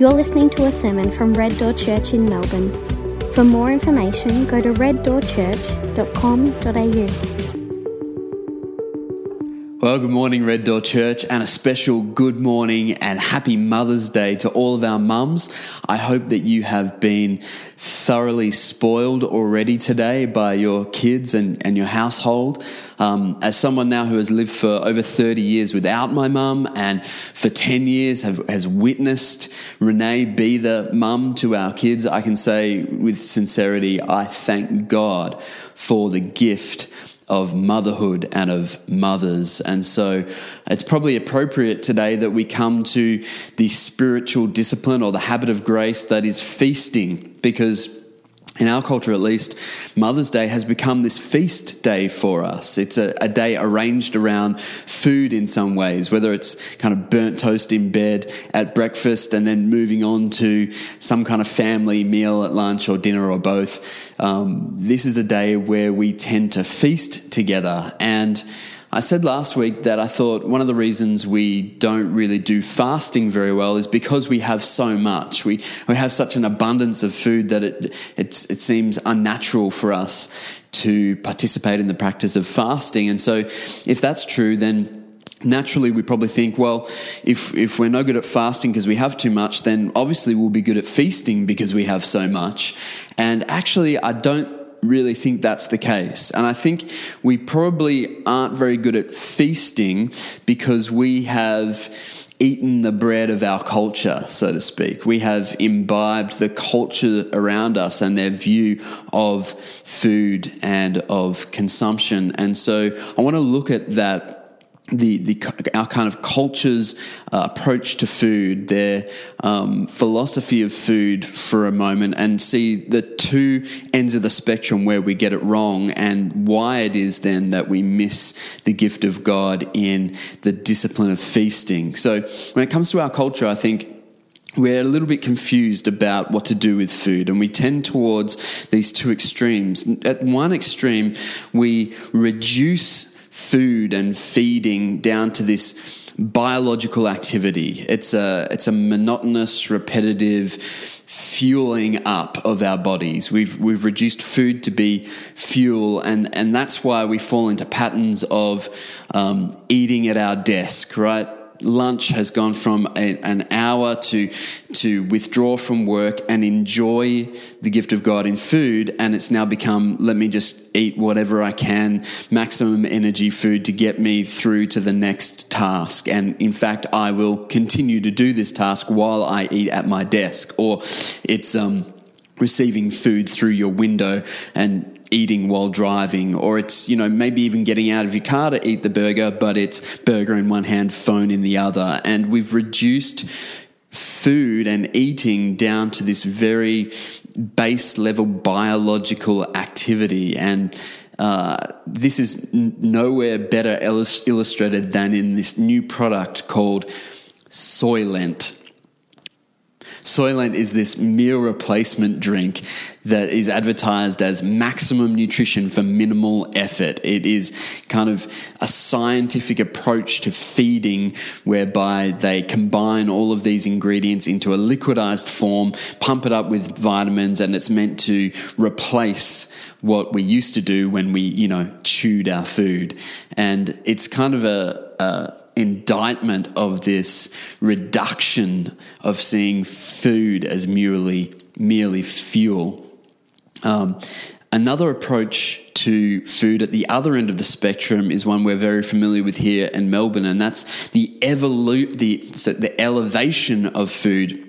You're listening to a sermon from Red Door Church in Melbourne. For more information, go to reddoorchurch.com.au. Well, good morning, Red Door Church, and a special good morning and happy Mother's Day to all of our mums. I hope that you have been thoroughly spoiled already today by your kids and, and your household. Um, as someone now who has lived for over 30 years without my mum and for 10 years have, has witnessed Renee be the mum to our kids, I can say with sincerity, I thank God for the gift of motherhood and of mothers. And so it's probably appropriate today that we come to the spiritual discipline or the habit of grace that is feasting because in our culture at least, Mother's Day has become this feast day for us. It's a, a, day arranged around food in some ways, whether it's kind of burnt toast in bed at breakfast and then moving on to some kind of family meal at lunch or dinner or both. Um, this is a day where we tend to feast together and I said last week that I thought one of the reasons we don't really do fasting very well is because we have so much. We, we have such an abundance of food that it, it seems unnatural for us to participate in the practice of fasting. And so, if that's true, then naturally we probably think, well, if, if we're no good at fasting because we have too much, then obviously we'll be good at feasting because we have so much. And actually, I don't really think that's the case. And I think we probably aren't very good at feasting because we have eaten the bread of our culture, so to speak. We have imbibed the culture around us and their view of food and of consumption. And so I want to look at that the, the our kind of culture's uh, approach to food, their um, philosophy of food for a moment, and see the two ends of the spectrum where we get it wrong, and why it is then that we miss the gift of God in the discipline of feasting. So, when it comes to our culture, I think we're a little bit confused about what to do with food, and we tend towards these two extremes. At one extreme, we reduce food and feeding down to this biological activity. It's a, it's a monotonous, repetitive fueling up of our bodies. We've, we've reduced food to be fuel, and, and that's why we fall into patterns of um, eating at our desk, right? Lunch has gone from a, an hour to to withdraw from work and enjoy the gift of God in food, and it's now become let me just eat whatever I can, maximum energy food to get me through to the next task. And in fact, I will continue to do this task while I eat at my desk, or it's um, receiving food through your window and eating while driving, or it's, you know, maybe even getting out of your car to eat the burger, but it's burger in one hand, phone in the other. And we've reduced food and eating down to this very base level biological activity. And uh, this is n- nowhere better illustrated than in this new product called Soylent. Soylent is this meal replacement drink that is advertised as maximum nutrition for minimal effort. It is kind of a scientific approach to feeding whereby they combine all of these ingredients into a liquidized form, pump it up with vitamins, and it's meant to replace what we used to do when we, you know, chewed our food. And it's kind of a, a indictment of this reduction of seeing food as merely merely fuel. Um, another approach to food at the other end of the spectrum is one we're very familiar with here in Melbourne, and that's the evolu- the so the elevation of food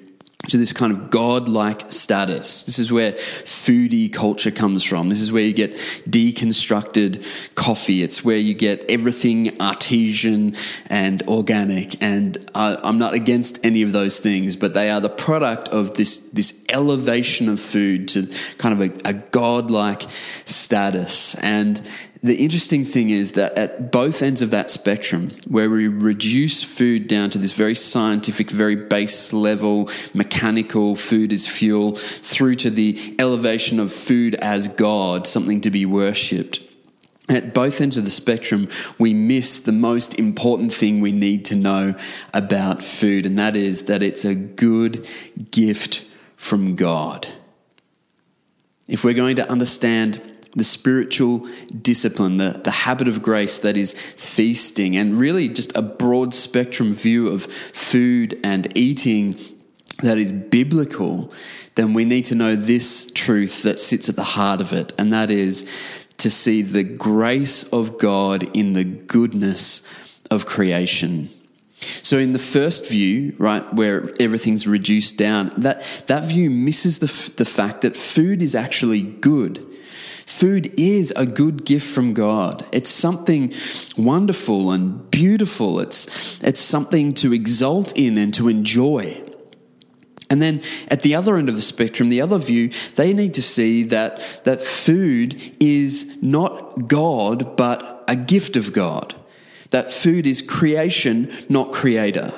to this kind of godlike status. This is where foodie culture comes from. This is where you get deconstructed coffee. It's where you get everything artesian and organic. And I, I'm not against any of those things, but they are the product of this, this elevation of food to kind of a, a godlike status. And the interesting thing is that at both ends of that spectrum, where we reduce food down to this very scientific, very base level, mechanical food is fuel, through to the elevation of food as God, something to be worshipped, at both ends of the spectrum, we miss the most important thing we need to know about food, and that is that it's a good gift from God. If we're going to understand the spiritual discipline, the, the habit of grace that is feasting, and really just a broad spectrum view of food and eating that is biblical, then we need to know this truth that sits at the heart of it, and that is to see the grace of God in the goodness of creation. So in the first view, right, where everything's reduced down, that, that view misses the, the fact that food is actually good. Food is a good gift from God. It's something wonderful and beautiful. It's, it's something to exult in and to enjoy. And then at the other end of the spectrum, the other view, they need to see that, that food is not God, but a gift of God. That food is creation, not creator.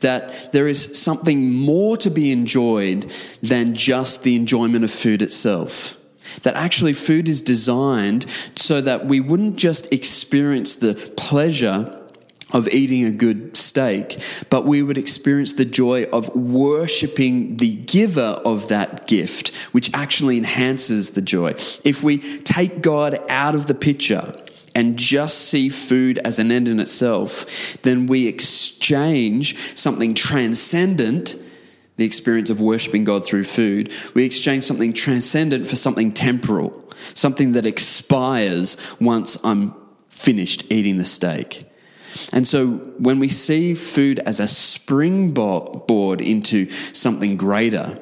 That there is something more to be enjoyed than just the enjoyment of food itself. That actually food is designed so that we wouldn't just experience the pleasure of eating a good steak, but we would experience the joy of worshipping the giver of that gift, which actually enhances the joy. If we take God out of the picture, and just see food as an end in itself, then we exchange something transcendent, the experience of worshiping God through food, we exchange something transcendent for something temporal, something that expires once I'm finished eating the steak. And so when we see food as a springboard into something greater,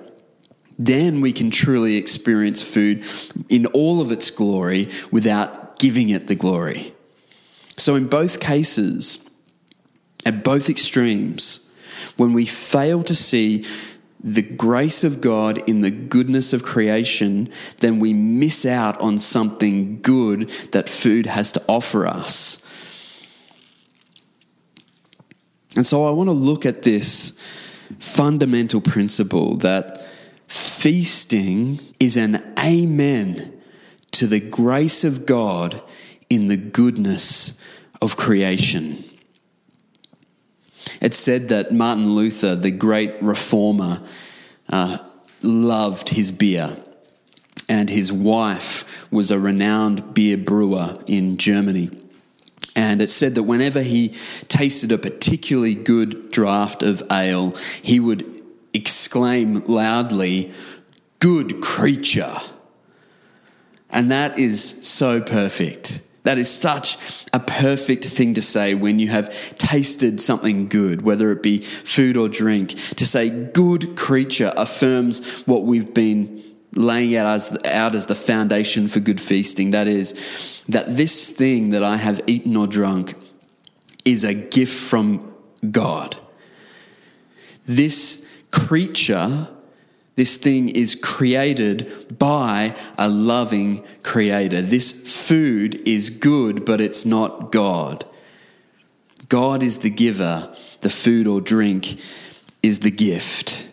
then we can truly experience food in all of its glory without giving it the glory. So, in both cases, at both extremes, when we fail to see the grace of God in the goodness of creation, then we miss out on something good that food has to offer us. And so I want to look at this fundamental principle that feasting is an amen to the grace of God in the goodness of creation. It's said that Martin Luther, the great reformer, uh, loved his beer, and his wife was a renowned beer brewer in Germany. And it said that whenever he tasted a particularly good draught of ale, he would exclaim loudly, Good creature. And that is so perfect. That is such a perfect thing to say when you have tasted something good, whether it be food or drink. To say good creature affirms what we've been laying out as, out as the foundation for good feasting. That is, that this thing that I have eaten or drunk is a gift from God. This creature, this thing is created by a loving creator. This food is good, but it's not God. God is the giver, the food or drink is the gift.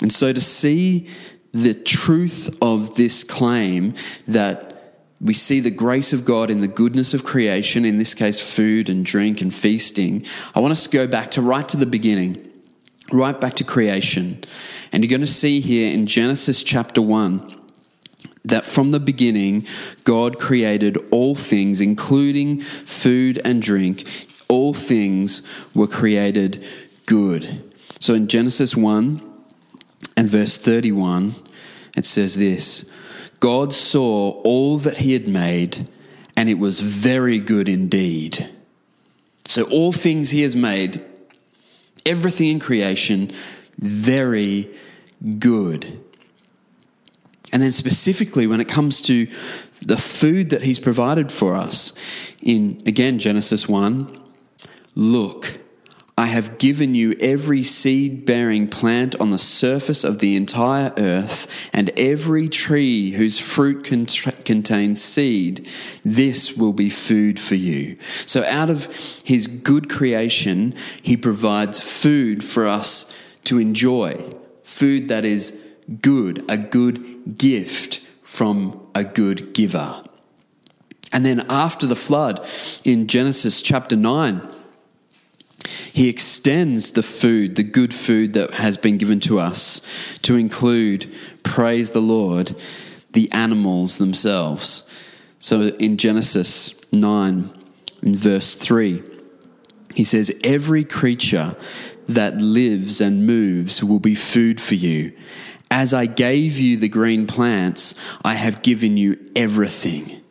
And so to see the truth of this claim that we see the grace of God in the goodness of creation, in this case, food and drink and feasting. I want us to go back to right to the beginning, right back to creation. And you're going to see here in Genesis chapter 1 that from the beginning, God created all things, including food and drink. All things were created good. So in Genesis 1 and verse 31, it says this God saw all that he had made, and it was very good indeed. So, all things he has made, everything in creation, very good. And then, specifically, when it comes to the food that he's provided for us, in again Genesis 1, look, I have given you every seed bearing plant on the surface of the entire earth, and every tree whose fruit contains seed. This will be food for you. So, out of his good creation, he provides food for us to enjoy. Food that is good, a good gift from a good giver. And then after the flood in Genesis chapter 9, he extends the food, the good food that has been given to us, to include, praise the Lord, the animals themselves. So in Genesis 9, in verse 3, he says, Every creature that lives and moves will be food for you. As I gave you the green plants, I have given you everything.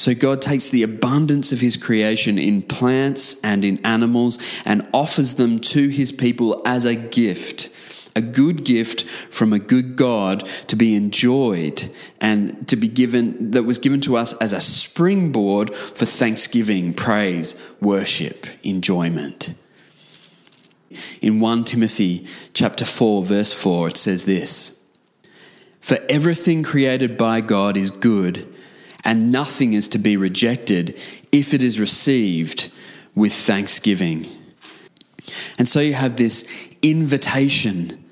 So God takes the abundance of his creation in plants and in animals and offers them to his people as a gift, a good gift from a good God to be enjoyed and to be given, that was given to us as a springboard for thanksgiving, praise, worship, enjoyment. In 1 Timothy chapter 4 verse 4 it says this For everything created by God is good and nothing is to be rejected if it is received with thanksgiving. And so you have this invitation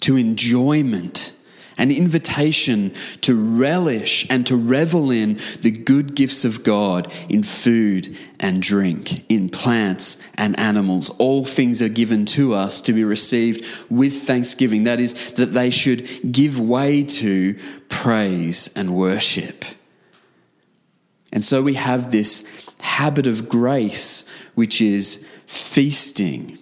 to enjoyment, an invitation to relish and to revel in the good gifts of God in food and drink, in plants and animals. All things are given to us to be received with thanksgiving. That is, that they should give way to praise and worship. And so we have this habit of grace, which is feasting,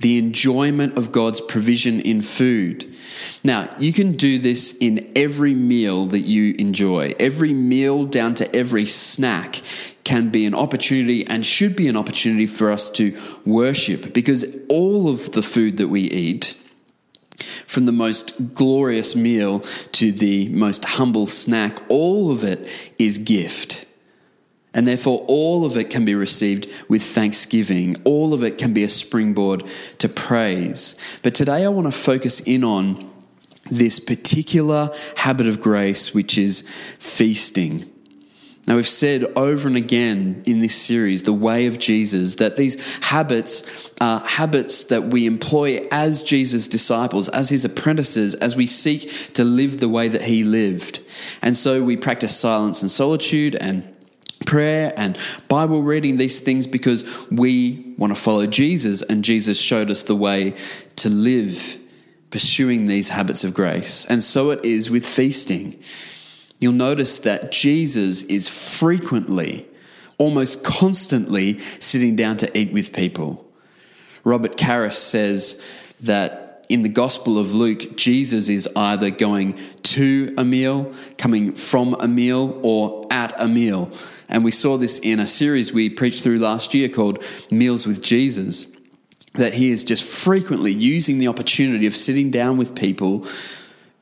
the enjoyment of God's provision in food. Now, you can do this in every meal that you enjoy. Every meal, down to every snack, can be an opportunity and should be an opportunity for us to worship because all of the food that we eat, from the most glorious meal to the most humble snack, all of it is gift. And therefore, all of it can be received with thanksgiving. All of it can be a springboard to praise. But today, I want to focus in on this particular habit of grace, which is feasting. Now, we've said over and again in this series, The Way of Jesus, that these habits are habits that we employ as Jesus' disciples, as his apprentices, as we seek to live the way that he lived. And so we practice silence and solitude and prayer and Bible reading, these things, because we want to follow Jesus, and Jesus showed us the way to live pursuing these habits of grace. And so it is with feasting. You'll notice that Jesus is frequently, almost constantly, sitting down to eat with people. Robert Karris says that in the Gospel of Luke, Jesus is either going to a meal, coming from a meal, or at a meal. And we saw this in a series we preached through last year called Meals with Jesus, that he is just frequently using the opportunity of sitting down with people,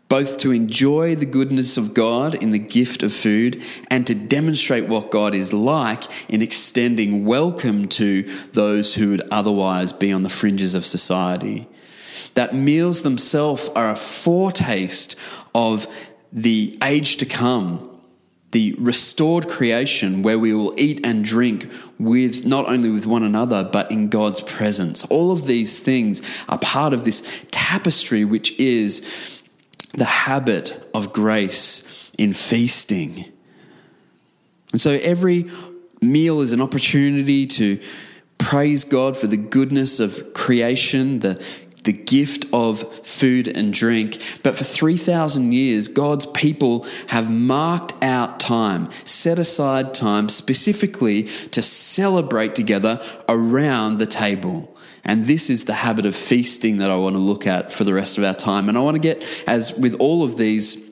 both to enjoy the goodness of God in the gift of food and to demonstrate what God is like in extending welcome to those who would otherwise be on the fringes of society. That meals themselves are a foretaste of the age to come the restored creation where we will eat and drink with not only with one another but in God's presence. All of these things are part of this tapestry which is the habit of grace in feasting. And so every meal is an opportunity to praise God for the goodness of creation, the the gift of food and drink. But for 3,000 years, God's people have marked out time, set aside time specifically to celebrate together around the table. And this is the habit of feasting that I want to look at for the rest of our time. And I want to get, as with all of these,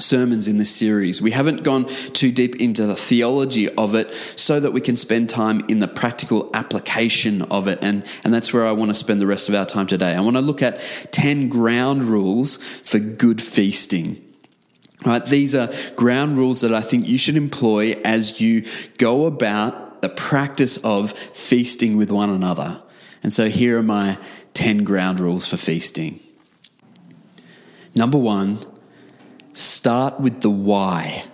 sermons in this series. We haven't gone too deep into the theology of it so that we can spend time in the practical application of it. And, and that's where I want to spend the rest of our time today. I want to look at 10 ground rules for good feasting. Right, these are ground rules that I think you should employ as you go about the practice of feasting with one another. And so here are my 10 ground rules for feasting. Number one, Start with the why.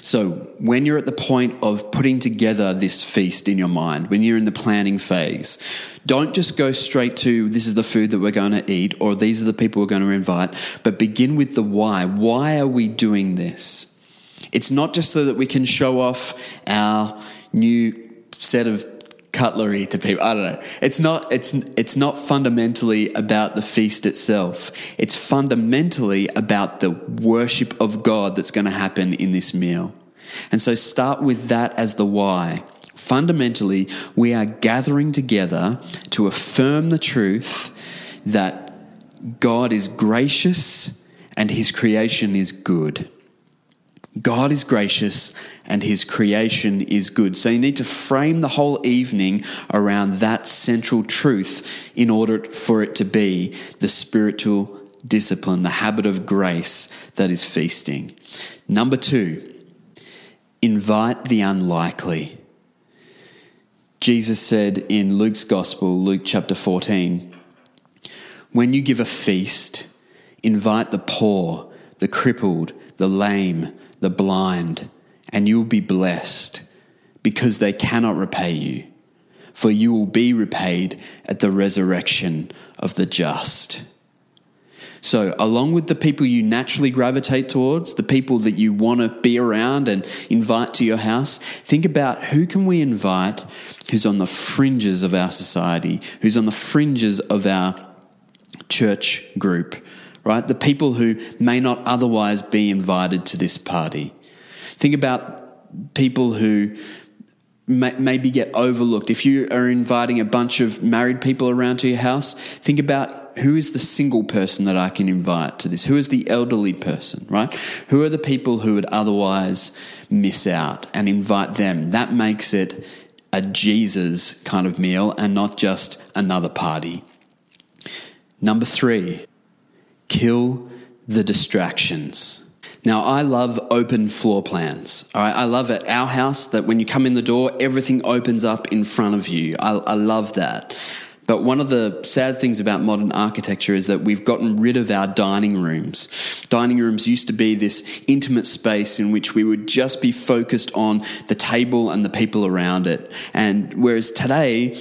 So, when you're at the point of putting together this feast in your mind, when you're in the planning phase, don't just go straight to this is the food that we're going to eat or these are the people we're going to invite, but begin with the why. Why are we doing this? It's not just so that we can show off our new set of cutlery to people. I don't know. It's not it's it's not fundamentally about the feast itself. It's fundamentally about the worship of God that's going to happen in this meal. And so start with that as the why. Fundamentally, we are gathering together to affirm the truth that God is gracious and his creation is good. God is gracious and his creation is good. So you need to frame the whole evening around that central truth in order for it to be the spiritual discipline, the habit of grace that is feasting. Number two, invite the unlikely. Jesus said in Luke's Gospel, Luke chapter 14, when you give a feast, invite the poor, the crippled, the lame, the blind, and you will be blessed because they cannot repay you, for you will be repaid at the resurrection of the just. So, along with the people you naturally gravitate towards, the people that you want to be around and invite to your house, think about who can we invite who's on the fringes of our society, who's on the fringes of our church group, right? The people who may not otherwise be invited to this party. Think about people who may, maybe get overlooked. If you are inviting a bunch of married people around to your house, think about who is the single person that I can invite to this? Who is the elderly person, right? Who are the people who would otherwise miss out and invite them? That makes it a Jesus kind of meal and not just another party. Number three, kill the distractions. Now, I love open floor plans. All right, I love at our house that when you come in the door, everything opens up in front of you. I, I love that. But one of the sad things about modern architecture is that we've gotten rid of our dining rooms. Dining rooms used to be this intimate space in which we would just be focused on the table and the people around it. And whereas today,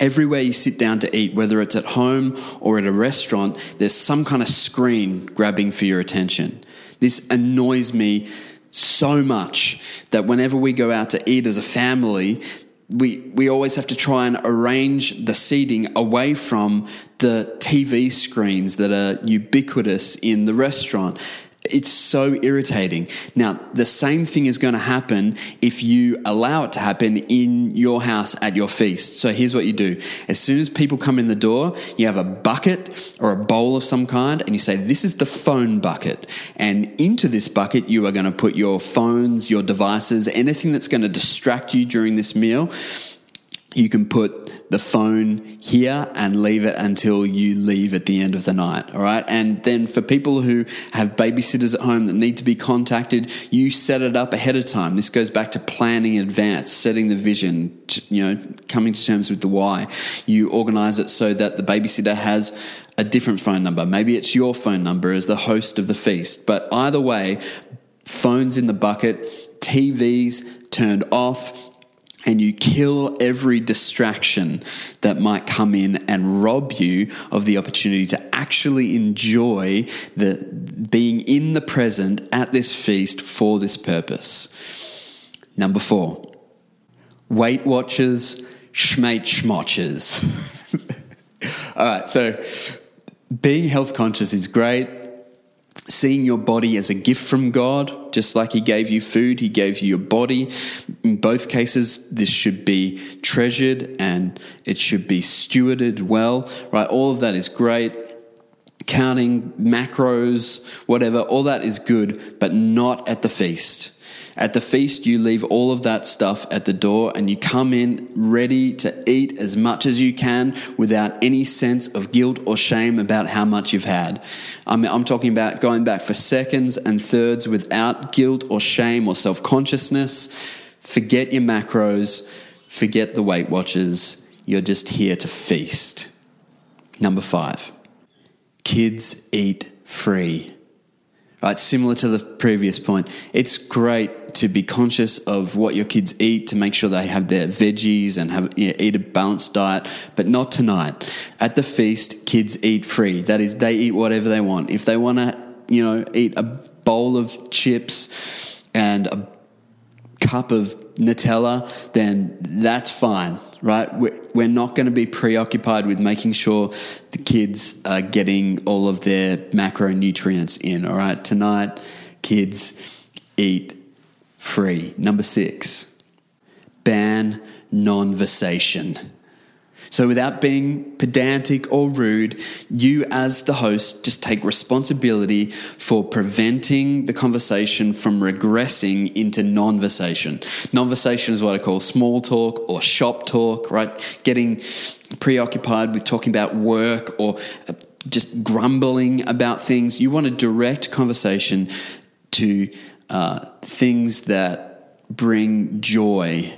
Everywhere you sit down to eat, whether it's at home or at a restaurant, there's some kind of screen grabbing for your attention. This annoys me so much that whenever we go out to eat as a family, we, we always have to try and arrange the seating away from the TV screens that are ubiquitous in the restaurant. It's so irritating. Now, the same thing is going to happen if you allow it to happen in your house at your feast. So here's what you do. As soon as people come in the door, you have a bucket or a bowl of some kind and you say, this is the phone bucket. And into this bucket, you are going to put your phones, your devices, anything that's going to distract you during this meal you can put the phone here and leave it until you leave at the end of the night. All right. And then for people who have babysitters at home that need to be contacted, you set it up ahead of time. This goes back to planning in advance, setting the vision, you know, coming to terms with the why. You organize it so that the babysitter has a different phone number. Maybe it's your phone number as the host of the feast. But either way, phones in the bucket, TVs turned off, and you kill every distraction that might come in and rob you of the opportunity to actually enjoy the being in the present at this feast for this purpose. Number four, Weight Watchers, schmate schmotches. All right, so being health conscious is great seeing your body as a gift from God, just like He gave you food, He gave you your body. In both cases, this should be treasured and it should be stewarded well, right? All of that is great. Counting macros, whatever, all that is good, but not at the feast. At the feast, you leave all of that stuff at the door and you come in ready to eat as much as you can without any sense of guilt or shame about how much you've had. I'm, I'm talking about going back for seconds and thirds without guilt or shame or self consciousness. Forget your macros, forget the Weight Watchers. You're just here to feast. Number five, kids eat free. Right, similar to the previous point, it's great to be conscious of what your kids eat to make sure they have their veggies and have you know, eat a balanced diet, but not tonight. At the feast, kids eat free. That is, they eat whatever they want. If they want to, you know, eat a bowl of chips and a cup of Nutella, then that's fine, right? We're, not going to be preoccupied with making sure the kids are getting all of their macronutrients in, all right? Tonight, kids eat free. Number six, ban non-versation. So, without being pedantic or rude, you as the host just take responsibility for preventing the conversation from regressing into non-versation. Non-versation is what I call small talk or shop talk, right? Getting preoccupied with talking about work or uh, just grumbling about things. You want to direct conversation to uh, things that bring joy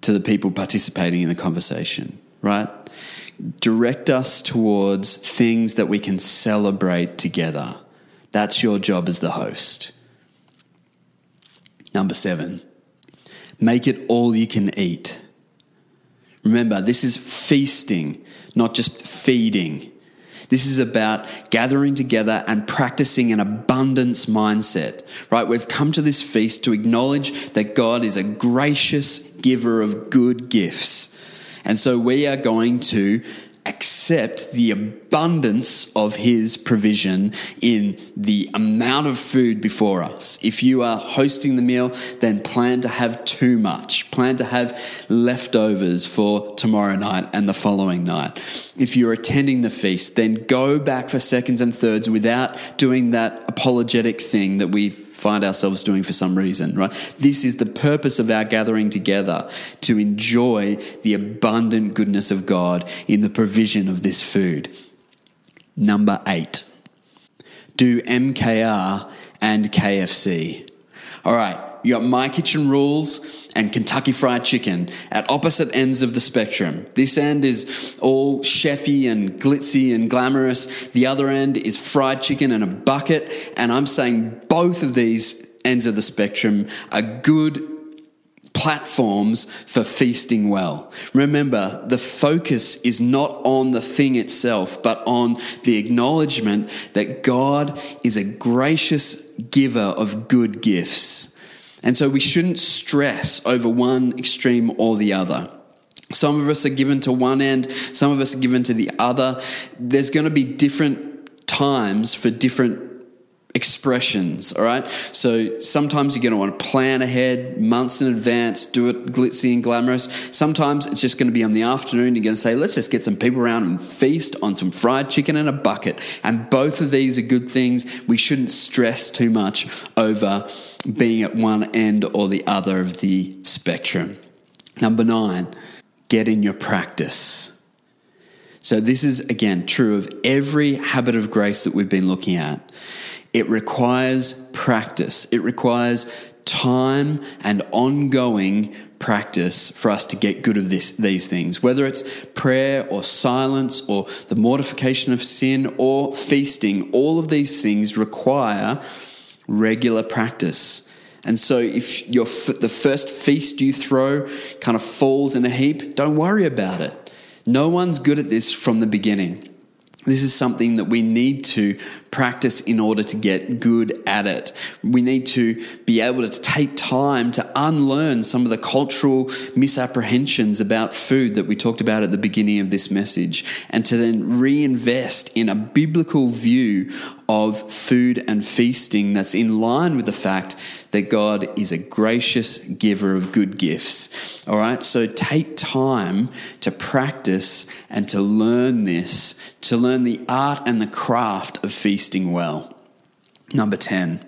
to the people participating in the conversation right? Direct us towards things that we can celebrate together. That's your job as the host. Number seven, make it all you can eat. Remember, this is feasting, not just feeding. This is about gathering together and practicing an abundance mindset, right? We've come to this feast to acknowledge that God is a gracious giver of good gifts and so we are going to accept the abundance of his provision in the amount of food before us. If you are hosting the meal, then plan to have too much. Plan to have leftovers for tomorrow night and the following night. If you're attending the feast, then go back for seconds and thirds without doing that apologetic thing that we've find ourselves doing for some reason, right? This is the purpose of our gathering together to enjoy the abundant goodness of God in the provision of this food. Number eight, do MKR and KFC. All right, you got My Kitchen Rules and Kentucky Fried Chicken at opposite ends of the spectrum. This end is all chefy and glitzy and glamorous. The other end is fried chicken in a bucket. And I'm saying both of these ends of the spectrum are good platforms for feasting well. Remember, the focus is not on the thing itself, but on the acknowledgement that God is a gracious giver of good gifts. And so we shouldn't stress over one extreme or the other. Some of us are given to one end, some of us are given to the other. There's going to be different times for different expressions, all right? So sometimes you're going to want to plan ahead months in advance, do it glitzy and glamorous. Sometimes it's just going to be on the afternoon. You're going to say, let's just get some people around and feast on some fried chicken in a bucket. And both of these are good things. We shouldn't stress too much over being at one end or the other of the spectrum. Number nine, get in your practice. So, this is again true of every habit of grace that we've been looking at. It requires practice, it requires time and ongoing practice for us to get good of this, these things, whether it's prayer or silence or the mortification of sin or feasting, all of these things require regular practice. And so, if your, the first feast you throw kind of falls in a heap, don't worry about it. No one's good at this from the beginning. This is something that we need to practice in order to get good at it. We need to be able to take time to unlearn some of the cultural misapprehensions about food that we talked about at the beginning of this message and to then reinvest in a biblical view of food and feasting that's in line with the fact that God is a gracious giver of good gifts. All right, so take time to practice and to learn this, to learn the art and the craft of feasting well. Number 10,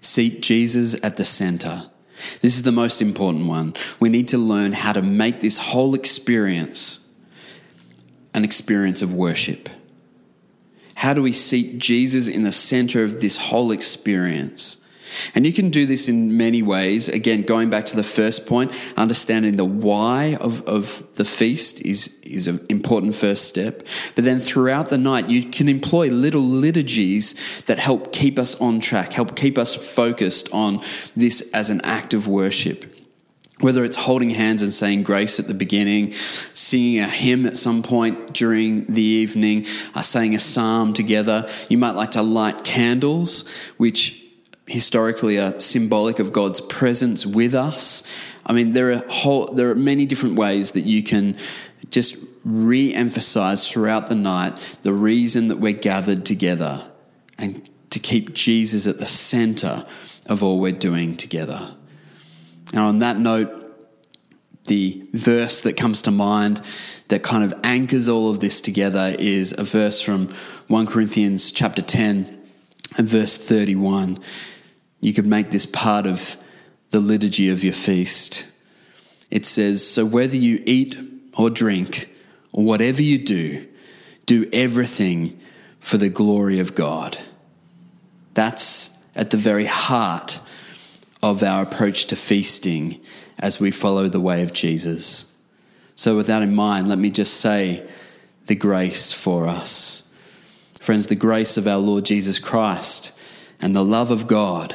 seat Jesus at the center. This is the most important one. We need to learn how to make this whole experience an experience of worship. How do we seat Jesus in the center of this whole experience? And you can do this in many ways. Again, going back to the first point, understanding the why of, of the feast is, is an important first step. But then throughout the night, you can employ little liturgies that help keep us on track, help keep us focused on this as an act of worship. Whether it's holding hands and saying grace at the beginning, singing a hymn at some point during the evening, uh, saying a psalm together. You might like to light candles, which historically are symbolic of God's presence with us. I mean, there are whole, there are many different ways that you can just re-emphasize throughout the night the reason that we're gathered together and to keep Jesus at the center of all we're doing together. And on that note, the verse that comes to mind that kind of anchors all of this together is a verse from 1 Corinthians chapter 10 and verse 31. You could make this part of the liturgy of your feast. It says, So whether you eat or drink, or whatever you do, do everything for the glory of God. That's at the very heart of our approach to feasting as we follow the way of Jesus. So, with that in mind, let me just say the grace for us. Friends, the grace of our Lord Jesus Christ and the love of God